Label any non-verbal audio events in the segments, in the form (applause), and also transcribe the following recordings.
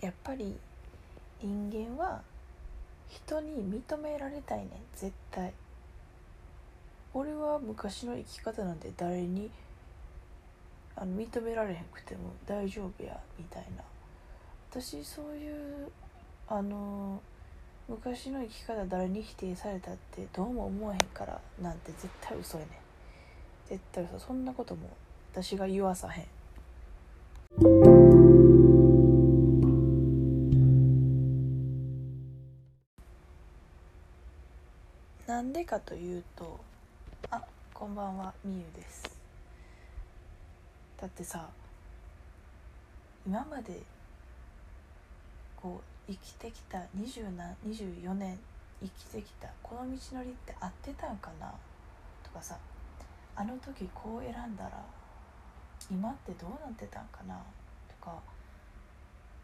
やっぱり人間は人に認められたいねん絶対。俺は昔の生き方なんて誰にあの認められへんくても大丈夫やみたいな。私そういうあの昔の生き方誰に否定されたってどうも思わへんからなんて絶対嘘やねん。絶対嘘。そんなことも私が言わさへん。なんでかというとあこんばんはみゆです。だってさ今までこう生きてきた24年生きてきたこの道のりって合ってたんかな？とかさあの時こう選んだら今ってどうなってたんかな？とか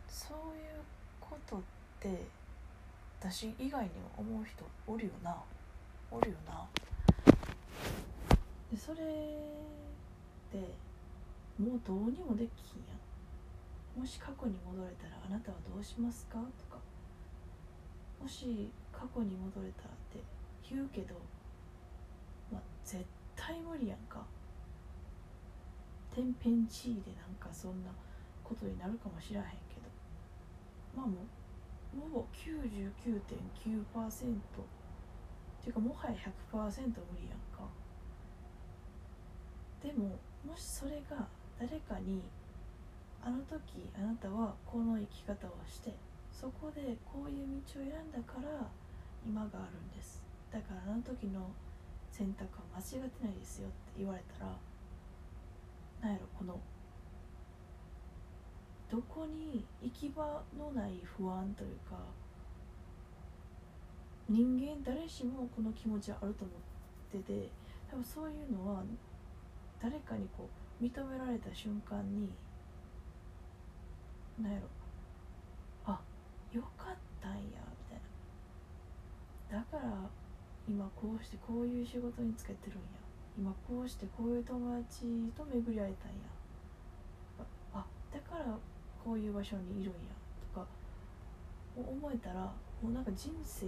そういうことって私以外にも思う人おるよな？おるよな。でそれでもうどうにもできひんやん。もし過去に戻れたらあなたはどうしますか？とか。もし過去に戻れたらって言うけどまあ絶対無理やんか。天変地異でなんかそんなことになるかもしらへんけど。まあもうほぼ99.9%ていうかもはや100%無理やんか。でももしそれが誰かにあの時あなたはこの生き方をしてそこでこういう道を選んだから今があるんです。だからあの時の選択は間違ってないですよって言われたらなんやろこのどこに行き場のない不安というか人間誰しもこの気持ちはあると思ってて多分そういうのは誰かにこう認められた瞬間になんやろあよかったんやみたいな。だから今こうしてこういう仕事につけてるんや。今こうしてこういう友達と巡り会えたんや。あだからこういう場所にいるんや。とか思えたらもうなんか人生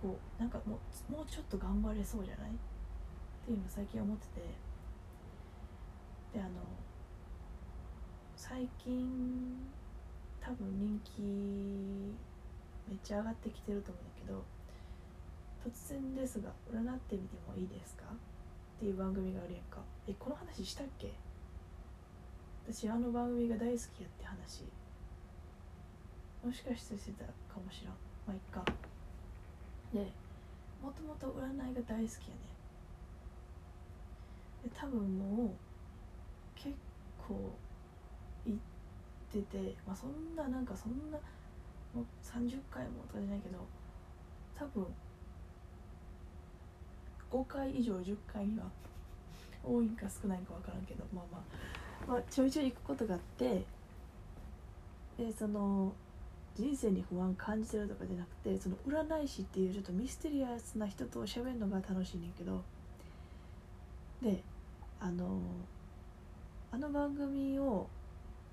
こうなんかもうもうちょっと頑張れそうじゃない？っていうの最近思ってて。であの最近多分人気めっちゃ上がってきてると思うんだけど突然ですが占ってみてもいいですか？っていう番組があるやんか。えこの話したっけ？私あの番組が大好きやって話。もしかしてしてたかもしらん。まあいっか。でもともと占いが大好きやね。で多分もう結構行っててまあそんななんかそんなもう30回もとかじゃないけど多分5回以上10回には多いんか少ないか分からんけどまあまあ、まあ、ちょいちょい行くことがあってでその人生に不安感じてるとかじゃなくてその占い師っていうちょっとミステリアスな人と喋るのが楽しいねんけどであのあの番組を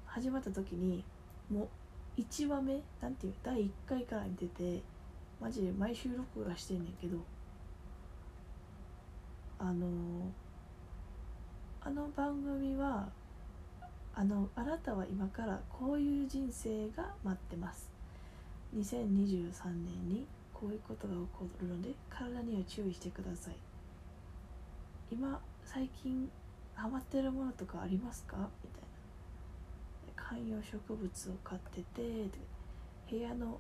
始まった時にもう1話目なんていう第1回から見ててマジで毎週録画してんねんけどあのあの番組はあのあなたは今からこういう人生が待ってます。2023年にこういうことが起こるので体には注意してください。今最近ハマってるものとかありますか？みたいな。観葉植物を飼ってて部屋の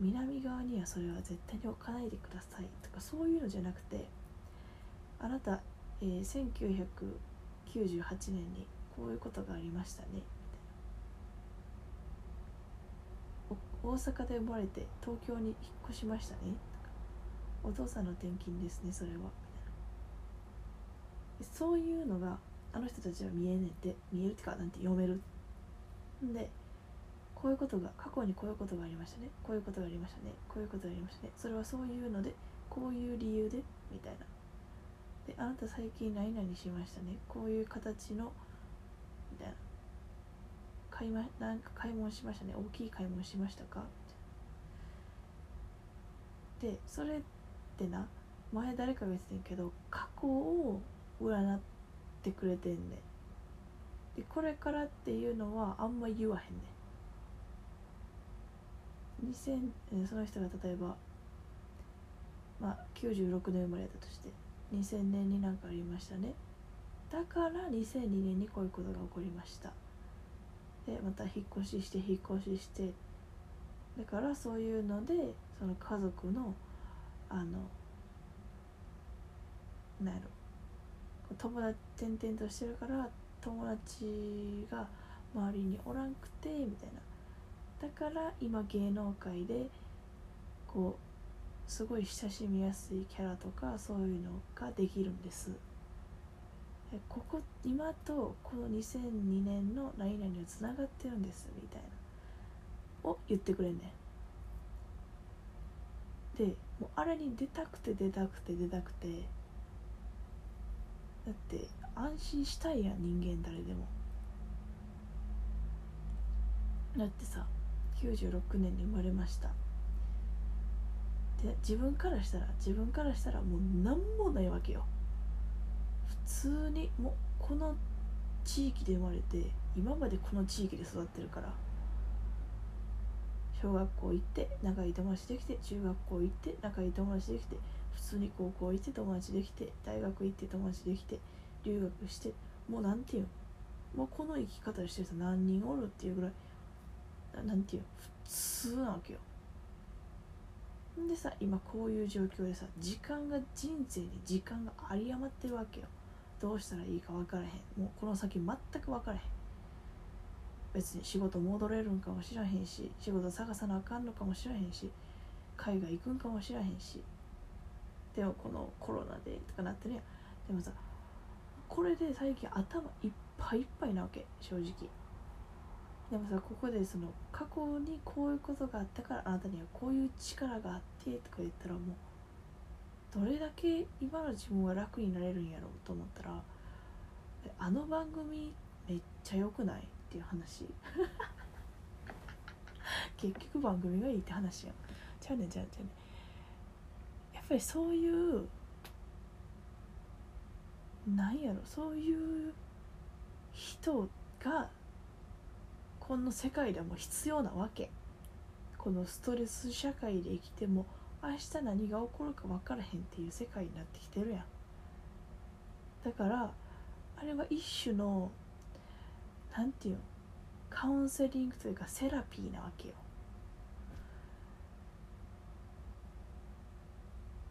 南側にはそれは絶対に置かないでくださいとかそういうのじゃなくてあなた、えー、1998年にこういうことがありましたね。みたいな。大阪で生まれて東京に引っ越しましたね。お父さんの転勤ですねそれは。みたいな。そういうのがあの人たちは見えねえって見えるってかなんて読める。んでこういうことが過去にこういうことがありましたね。こういうことがありましたね。こういうことがありましたね。それはそういうのでこういう理由でみたいな。であなた最近何々しましたね。こういう形のみたいな。買いまなんか買い物しましたね。大きい買い物しましたか？でそれってな前誰かが言ってたんけど過去を占ってくれてんねでこれからっていうのはあんま言わへんね2000その人が例えばまあ96年生まれだとして2000年になんかありましたね。だから2002年にこういうことが起こりました。でまた引っ越しして引っ越しして。だからそういうのでその家族のあのなんやろ友達転々としてるから友達が周りにおらんくてみたいな。だから今芸能界でこうすごい親しみやすいキャラとかそういうのができるんです。ここ今とこの2002年の何々はつながってるんですみたいな。を言ってくれんねん。でもうあれに出たくて出たくて出たくて。だって安心したいやん人間誰でも。だってさ96年に生まれました。で自分からしたら自分からしたらもう何もないわけよ。普通にもうこの地域で生まれて今までこの地域で育ってるから小学校行って仲いい友達できて中学校行って仲いい友達できて普通に高校行って友達できて大学行って友達できて留学してもうなんていうもうこの生き方してる人何人おるっていうぐらいなんていう普通なわけよ。でさ今こういう状況でさ時間が人生に時間が有り余ってるわけよ。どうしたらいいか分からへん。もうこの先全く分からへん。別に仕事戻れるんかもしらへんし仕事探さなあかんのかもしらへんし海外行くんかもしらへんし。でもこのコロナでとかなってねでもさこれで最近頭いっぱいいっぱいなわけ正直。でもさここでその過去にこういうことがあったからあなたにはこういう力があってとか言ったらもうどれだけ今の自分は楽になれるんやろうと思ったらあの番組めっちゃ良くない？っていう話。(laughs) 結局番組がいいって話やんちゃうねんちゃうねん。やっぱりそういうなんやろ？そういう人がこの世界でも必要なわけ。このストレス社会で生きても明日何が起こるか分からへんっていう世界になってきてるやん。だからあれは一種の何て言うのカウンセリングというかセラピーなわけよ。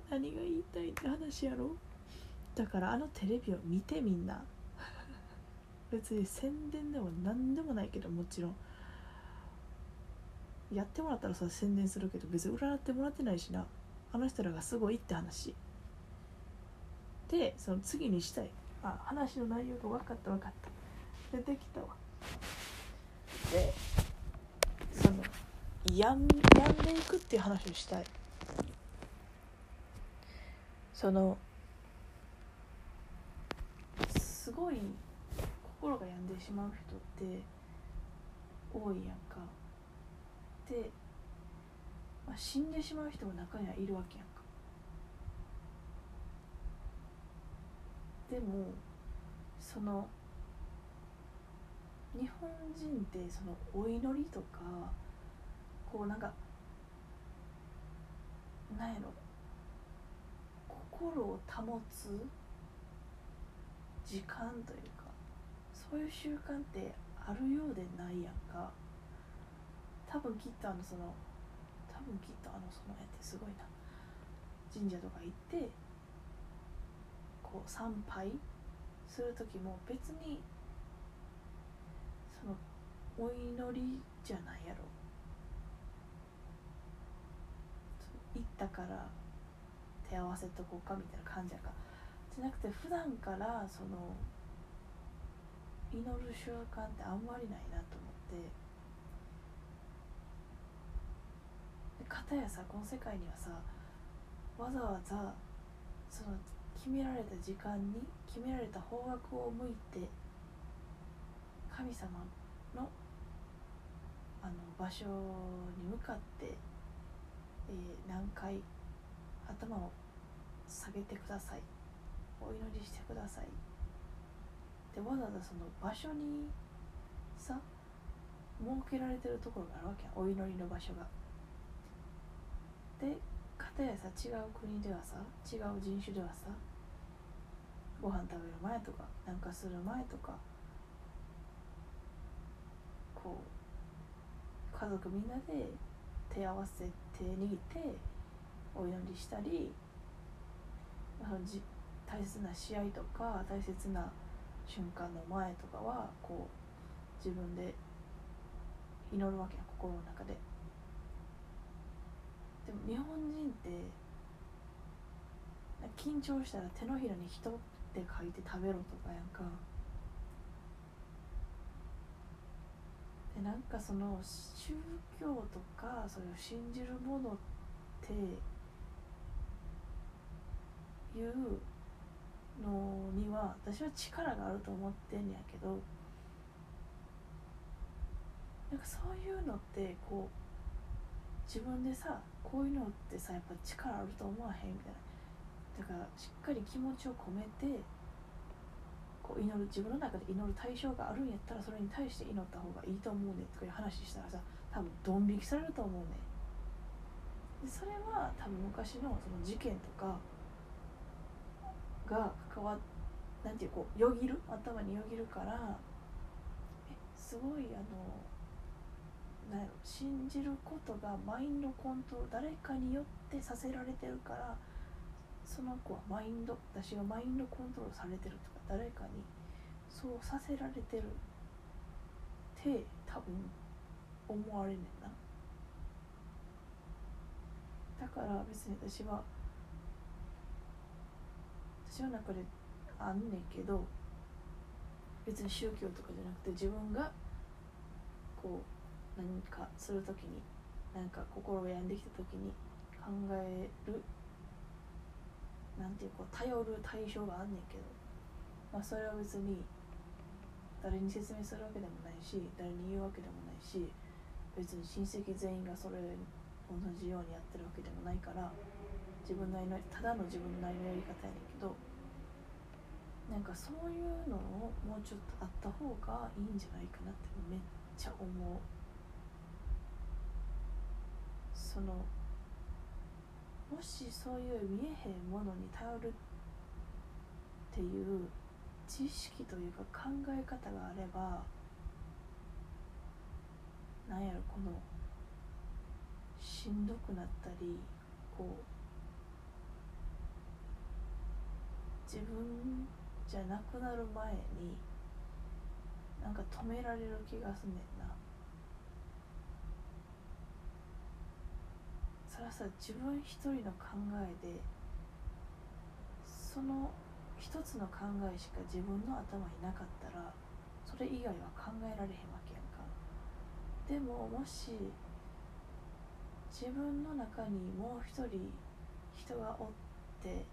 何が言いたいって話やろ？だからあのテレビを見てみんな。別に宣伝でも何でもないけどもちろん。やってもらったらさ宣伝するけど別に占ってもらってないしな。あの人らがすごいって話。でその次にしたい。あ話の内容が分かった分かった。出てきたわ。でそのやんやんでいくっていう話をしたい。そのすごい心が病んでしまう人って多いやんか、まあ、死んでしまう人も中にはいるわけやんか。でもその日本人ってそのお祈りとかこうなんかなんやろ。心を保つ時間というかそういう習慣ってあるようでないやんか。多分きっとあのその多分きっとあのその絵ってすごいな。神社とか行ってこう参拝する時も別にそのお祈りじゃないやろ。行ったから手合わせとこうかみたいな感じやか。じゃなくて普段からその祈る習慣ってあんまりないなと思って。かたやさこの世界にはさわざわざその決められた時間に決められた方角を向いて神様のあの場所に向かって、えー、何回頭を下げてください。お祈りしてください。でわざわざその場所にさ設けられてるところがあるわけやお祈りの場所が。で片やさ違う国ではさ違う人種ではさご飯食べる前とかなんかする前とかこう家族みんなで手合わせ手握ってお祈りしたりじ大切な試合とか大切な瞬間の前とかはこう自分で祈るわけや心の中で。でも日本人って緊張したら手のひらに「人」って書いて食べろとかやんか。でなんかその宗教とかそれを信じるものっていうのには私は力があると思ってんやけどなんかそういうのってこう自分でさこういうのってさやっぱ力あると思わへんみたいな。だからしっかり気持ちを込めてこう祈る自分の中で祈る対象があるんやったらそれに対して祈った方がいいと思うねとかいう話したらさ多分ドン引きされると思うねでそれは多分昔のその事件とかが関わなんていうこうよぎる頭によぎるからえすごいあのなんやろ信じることがマインドコントロール誰かによってさせられてるからその子はマインド私がマインドコントロールされてるとか誰かにそうさせられてるって多分思われねんな。だから別に私は私の中であんねんけど別に宗教とかじゃなくて自分がこう何かする時になんか心が病んできた時に考えるなんていうこう頼る対象があんねんけど、まあ、それは別に誰に説明するわけでもないし誰に言うわけでもないし別に親戚全員がそれ同じようにやってるわけでもないから自分なりのただの自分なりのやり方やねんけどなんかそういうのをもうちょっとあった方がいいんじゃないかなってめっちゃ思う。そのもしそういう見えへんものに頼るっていう知識というか考え方があればなんやろこのしんどくなったりこう自分じゃなくなる前になんか止められる気がすんねんな。それはさ自分一人の考えでその一つの考えしか自分の頭になかったらそれ以外は考えられへんわけやんか。でももし自分の中にもう一人人がおって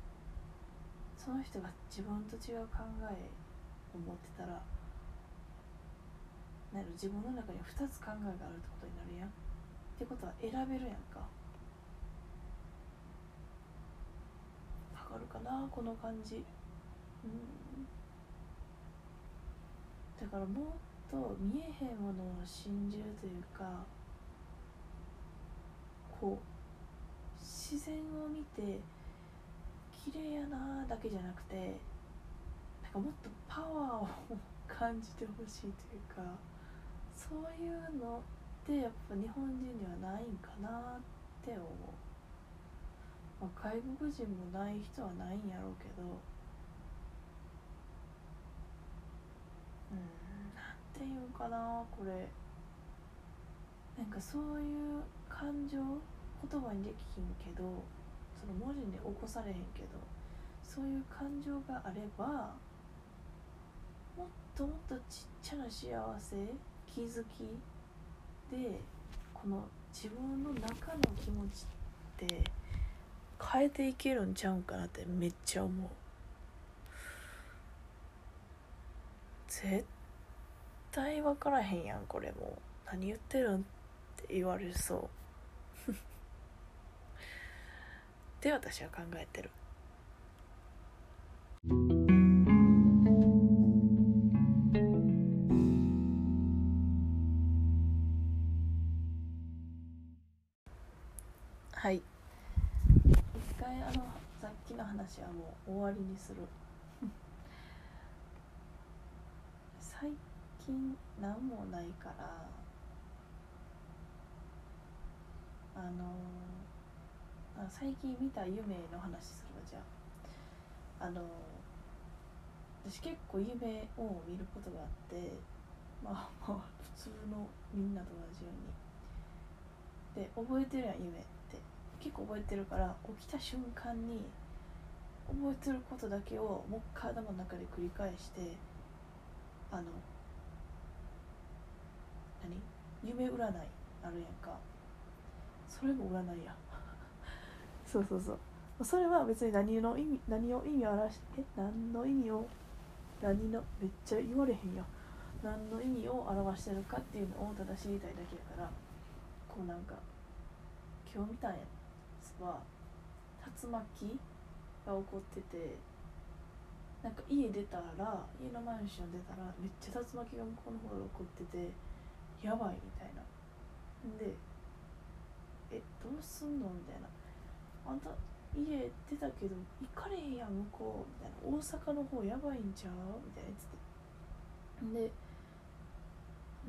その人が自分と違う考えを持ってたらなる自分の中に2つ考えがあるってことになるやん。ってことは選べるやんか。かるかなこの感じうんだからもっと見えへんものを信じるというかこう自然を見て綺麗やなだけじゃなくてなんかもっとパワーを感じてほしいというかそういうのってやっぱ日本人にはないんかなって思う。まあ、外国人もない人はないんやろうけどうんなんていうかなこれ。なんかそういう感情言葉にできひんけどその文字に起こされへんけどそういう感情があればもっともっとちっちゃな幸せ気づきでこの自分の中の気持ちって変えていけるんちゃうんかなってめっちゃ思う。絶対分からへんやんこれも何言ってるんってって言われそう。(laughs) って私は考えてる。終わりにする。最近何もないからあのあ最近見た夢の話するわじゃあ。あの私結構夢を見ることがあってまあまあ普通のみんなと同じように。で覚えてるやん夢って。結構覚えてるから起きた瞬間に覚えてることだけをもう一回頭の中で繰り返してあの何？夢占いあるやんか。それも占いや。(laughs) そうそうそう。それは別に何の意味何を意味を表して何の意味を？何の？めっちゃ言われへんや。何の意味を表してるかっていうのをただ知りたいだけやから。こうなんか今日見たんや。つは竜巻？が起こっててなんか家出たら家のマンション出たらめっちゃ竜巻が向こうの方で起こっててやばいみたいな。でえどうすんのみたいな。あんた家出たけど行かれへんやん向こうみたいな。大阪の方やばいんちゃうみたいなやつでで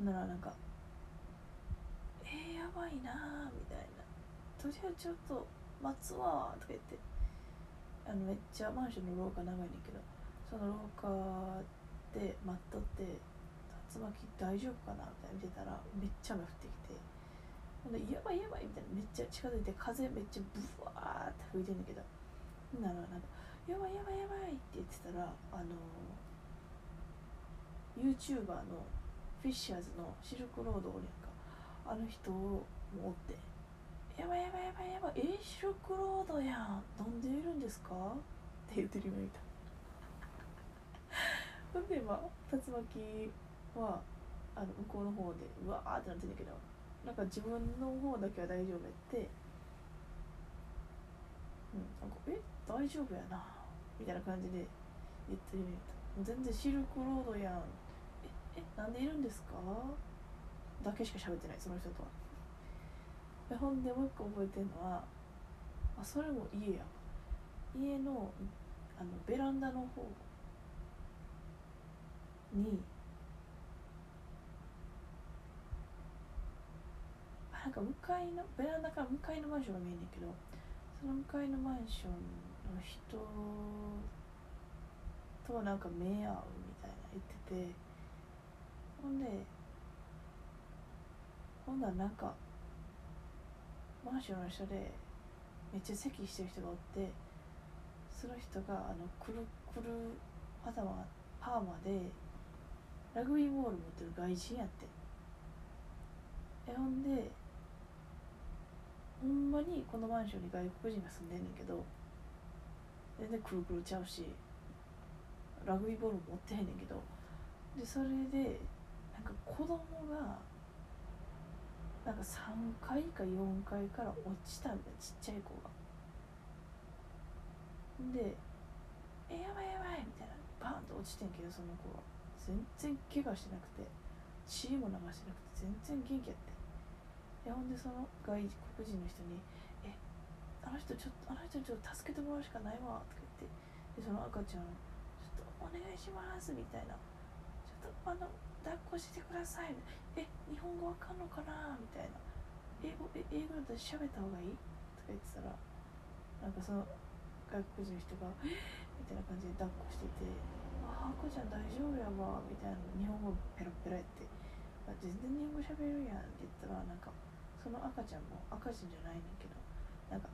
ならなんかえー、やばいなみたいなとりあえずちょっと待つわとか言って。あのめっちゃマンションの廊下長いねんけどその廊下で待っとって竜巻大丈夫かなみたいな見てたらめっちゃ雨降ってきてほんでやばいやばいみたいなめっちゃ近づいて風めっちゃブワーって吹いてんだけどならなんかやばいやばいやばいって言ってたらあの YouTuber のフィッシャーズのシルクロードおるやんか。あの人もおってやばいやばいやばいやばい。えシルクロードやん。なんでいるんですか？って言ってる夢見たほんでまあ竜巻はあの向こうの方でうわーってなってんだけどなんか自分の方だけは大丈夫やって。うんなんかえ？大丈夫やな。みたいな感じで言ってみた全然シルクロードやん。ええなんでいるんですか？だけしか喋ってないその人とは。ほんでもう一個覚えてるのはあそれも家や家のあのベランダの方になんか向かいのベランダから向かいのマンションが見えんねんけどその向かいのマンションの人となんか目合うみたいな言っててほんでほんならなんかマンションの下でめっちゃ咳してる人がおってその人があのくるくる頭パーマでラグビーボール持ってる外人やって。えほんでほんまにこのマンションに外国人が住んでんねんけど全然くるくるちゃうしラグビーボール持ってへんねんけど。でそれでなんか子供がなんか3階か4階から落ちたみたいなちっちゃい子が。で「えやばいやばい」みたいな。バーンと落ちてんけどその子は。全然怪我してなくて血も流してなくて全然元気やって。でほんでその外国人の人に「えあの人ちょっとあの人ちょっと助けてもらうしかないわ」とか言って。でその赤ちゃん「ちょっとお願いします」みたいな「ちょっとあの抱っこしてください」え日本語わかんのかな?」みたいな「英語え英語だと喋った方がいい?」とか言ってたらなんかその外国人の人が「みたいな感じで抱っこしてて「ああ赤ちゃん大丈夫やわ」みたいな日本語ペラペラやって「あ全然日本語喋るやん」って言ったらなんかその赤ちゃんも赤ちゃんじゃないねんけどなんか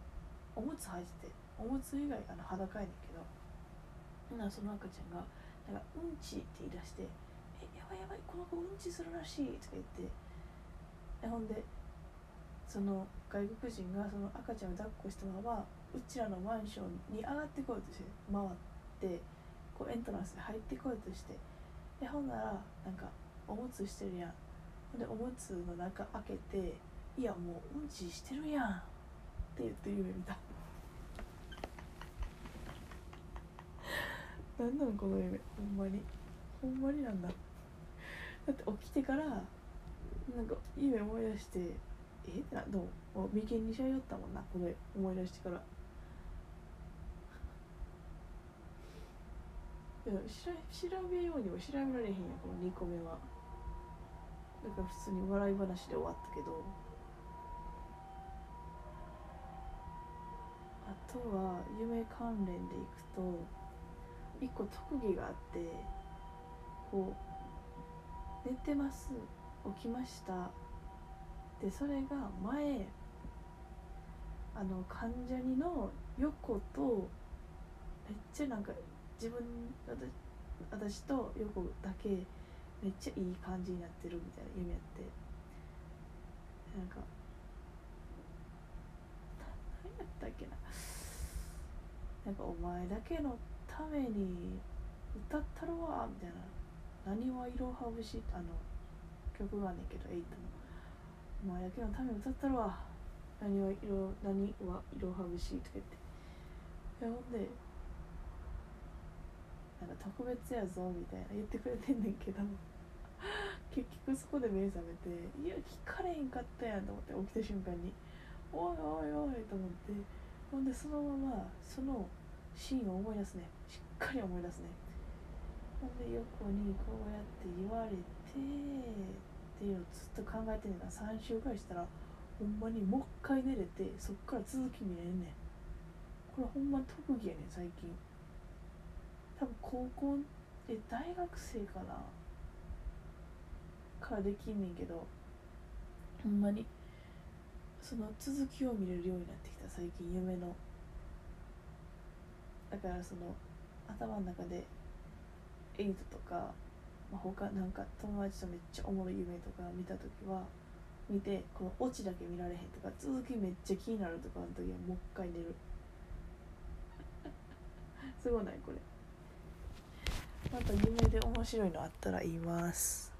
おむつ履いてておむつ以外あの裸やねんけどなその赤ちゃんがなんかうんちって言い出して「やばいこの子うんちするらしい」とか言って。えほんでその外国人がその赤ちゃんを抱っこしたままうちらのマンションに上がってこようとして回ってこうエントランスで入ってこようとして。でほんならなんかおむつしてるやん。ほんでおむつの中開けて「いやもううんちしてるやん」って言って夢見た。なんなんこの夢。ほんまに。ほんまになんだ。だって起きてからなんか夢思い出してえ？ってなどう？も眉間にしゃよったもんなこれ思い出してから。いやしら調べようにも調べられへんやこの2個目は。だから普通に笑い話で終わったけど。あとは夢関連でいくと一個特技があってこう寝てます。起きました。でそれが前あの関ジャニの横とめっちゃなんか自分私私と横だけめっちゃいい感じになってるみたいな夢やって。なんか何やったっけな。なんかお前だけのために歌ったろわみたいな「何はいろは節」あの曲があんねんけどエイトの「お前だけのために歌ったろわ。何はいろ何はいろは節」とか言って。ほんでなんか特別やぞみたいな言ってくれてんねんけど。結局そこで目覚めていや聞かれへんかったやんと思って起きた瞬間に。おいおいおいと思って。ほんでそのままそのシーンを思い出すねしっかり思い出すねほんで横にこうやって言われてっていうのをずっと考えてんねんな。3週ぐらいしたらほんまにもう一回寝れてそっから続き見れんねん。これほんま特技やねん最近。多分高校え大学生かな。からできんねんけどほんまにその続きを見れるようになってきた。最近夢の。だからその頭の中でエイトとか、まあ、他なんか友達とめっちゃおもろい夢とか見た時は見てこのオチだけ見られへんとか続きめっちゃ気になるとかの時はもう一回寝る。(laughs) すごないこれ。また夢で面白いのあったら言います。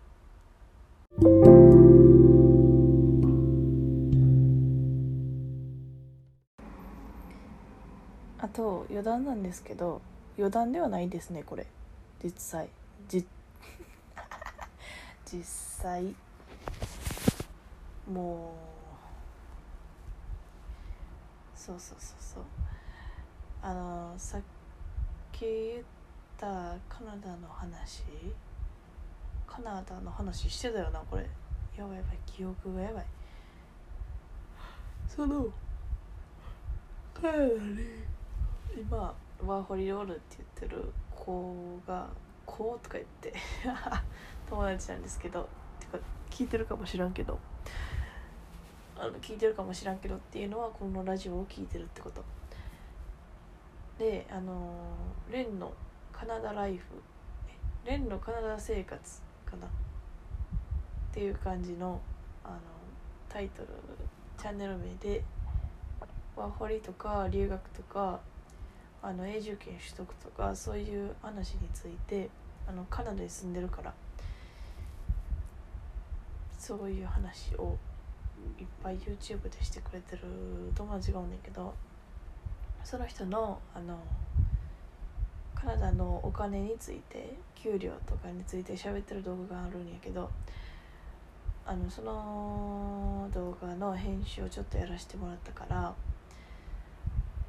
あと余談なんですけど余談ではないですねこれ実際。じ (laughs) 実際。もう。そうそうそうそう。あのさっき言ったカナダの話。カナダの話してたよなこれ。やばいやばい。記憶がやばい。そのカナダに今ワーホリロールって言ってる。子が「子」とか言って (laughs) 友達なんですけどてか聞いてるかもしらんけどあの聞いてるかもしらんけどっていうのはこのラジオを聞いてるってこと。であのレンのカナダライフレンのカナダ生活かな。っていう感じのあのタイトルチャンネル名でワーホリとか留学とかあの永住権取得とかそういう話についてあのカナダに住んでるからそういう話をいっぱい YouTube でしてくれてる友達がおんねんけどその人のあのカナダのお金について給料とかについて喋ってる動画があるんやけどあのその動画の編集をちょっとやらせてもらったから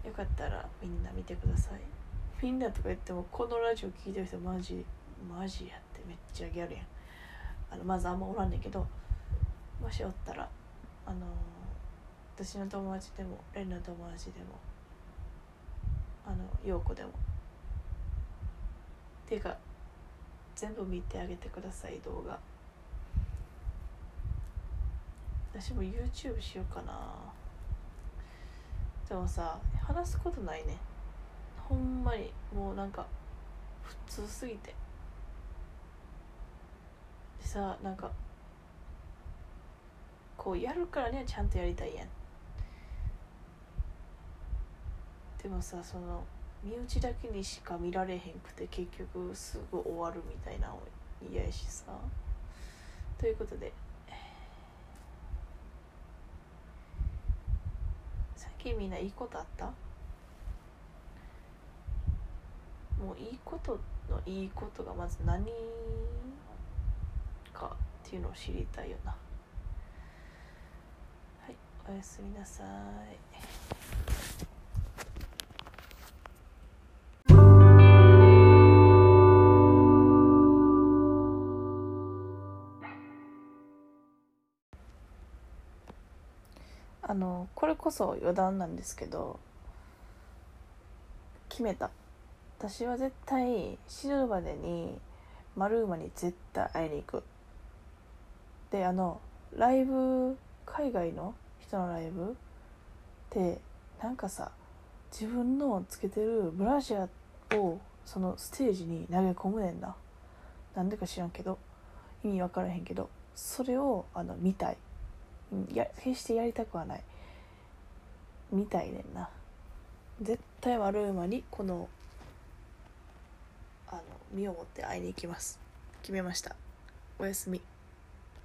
よかったらみんな見てください。みんなとか言ってもこのラジオ聞いてる人マジマジやってめっちゃギャルやん。あのまずあんまおらんねんけどもしおったらあの私の友達でもレンの友達でもあの陽子でもていうか全部見てあげてください動画。私も YouTube しようかな。でもさ話すことないね。ほんまに。もうなんか普通すぎて。でさなんかこうやるからにはちゃんとやりたいやん。でもさその身内だけにしか見られへんくて結局すぐ終わるみたいなの嫌やしさ。ということで近みんないいことあった？もういいことのいいことがまず何かっていうのを知りたいよな。はいおやすみなさい。あのこれこそ余談なんですけど決めた。私は絶対死ぬまでにマルーマに絶対会いに行く。であのライブ海外の人のライブってなんかさ自分のつけてるブラジャーをそのステージに投げ込むねんな。なんでか知らんけど意味分からへんけどそれをあの見たい。いや決してやりたくはない。みたいねんな。絶対悪い馬にこのあの身をもって会いに行きます。決めました。おやすみ。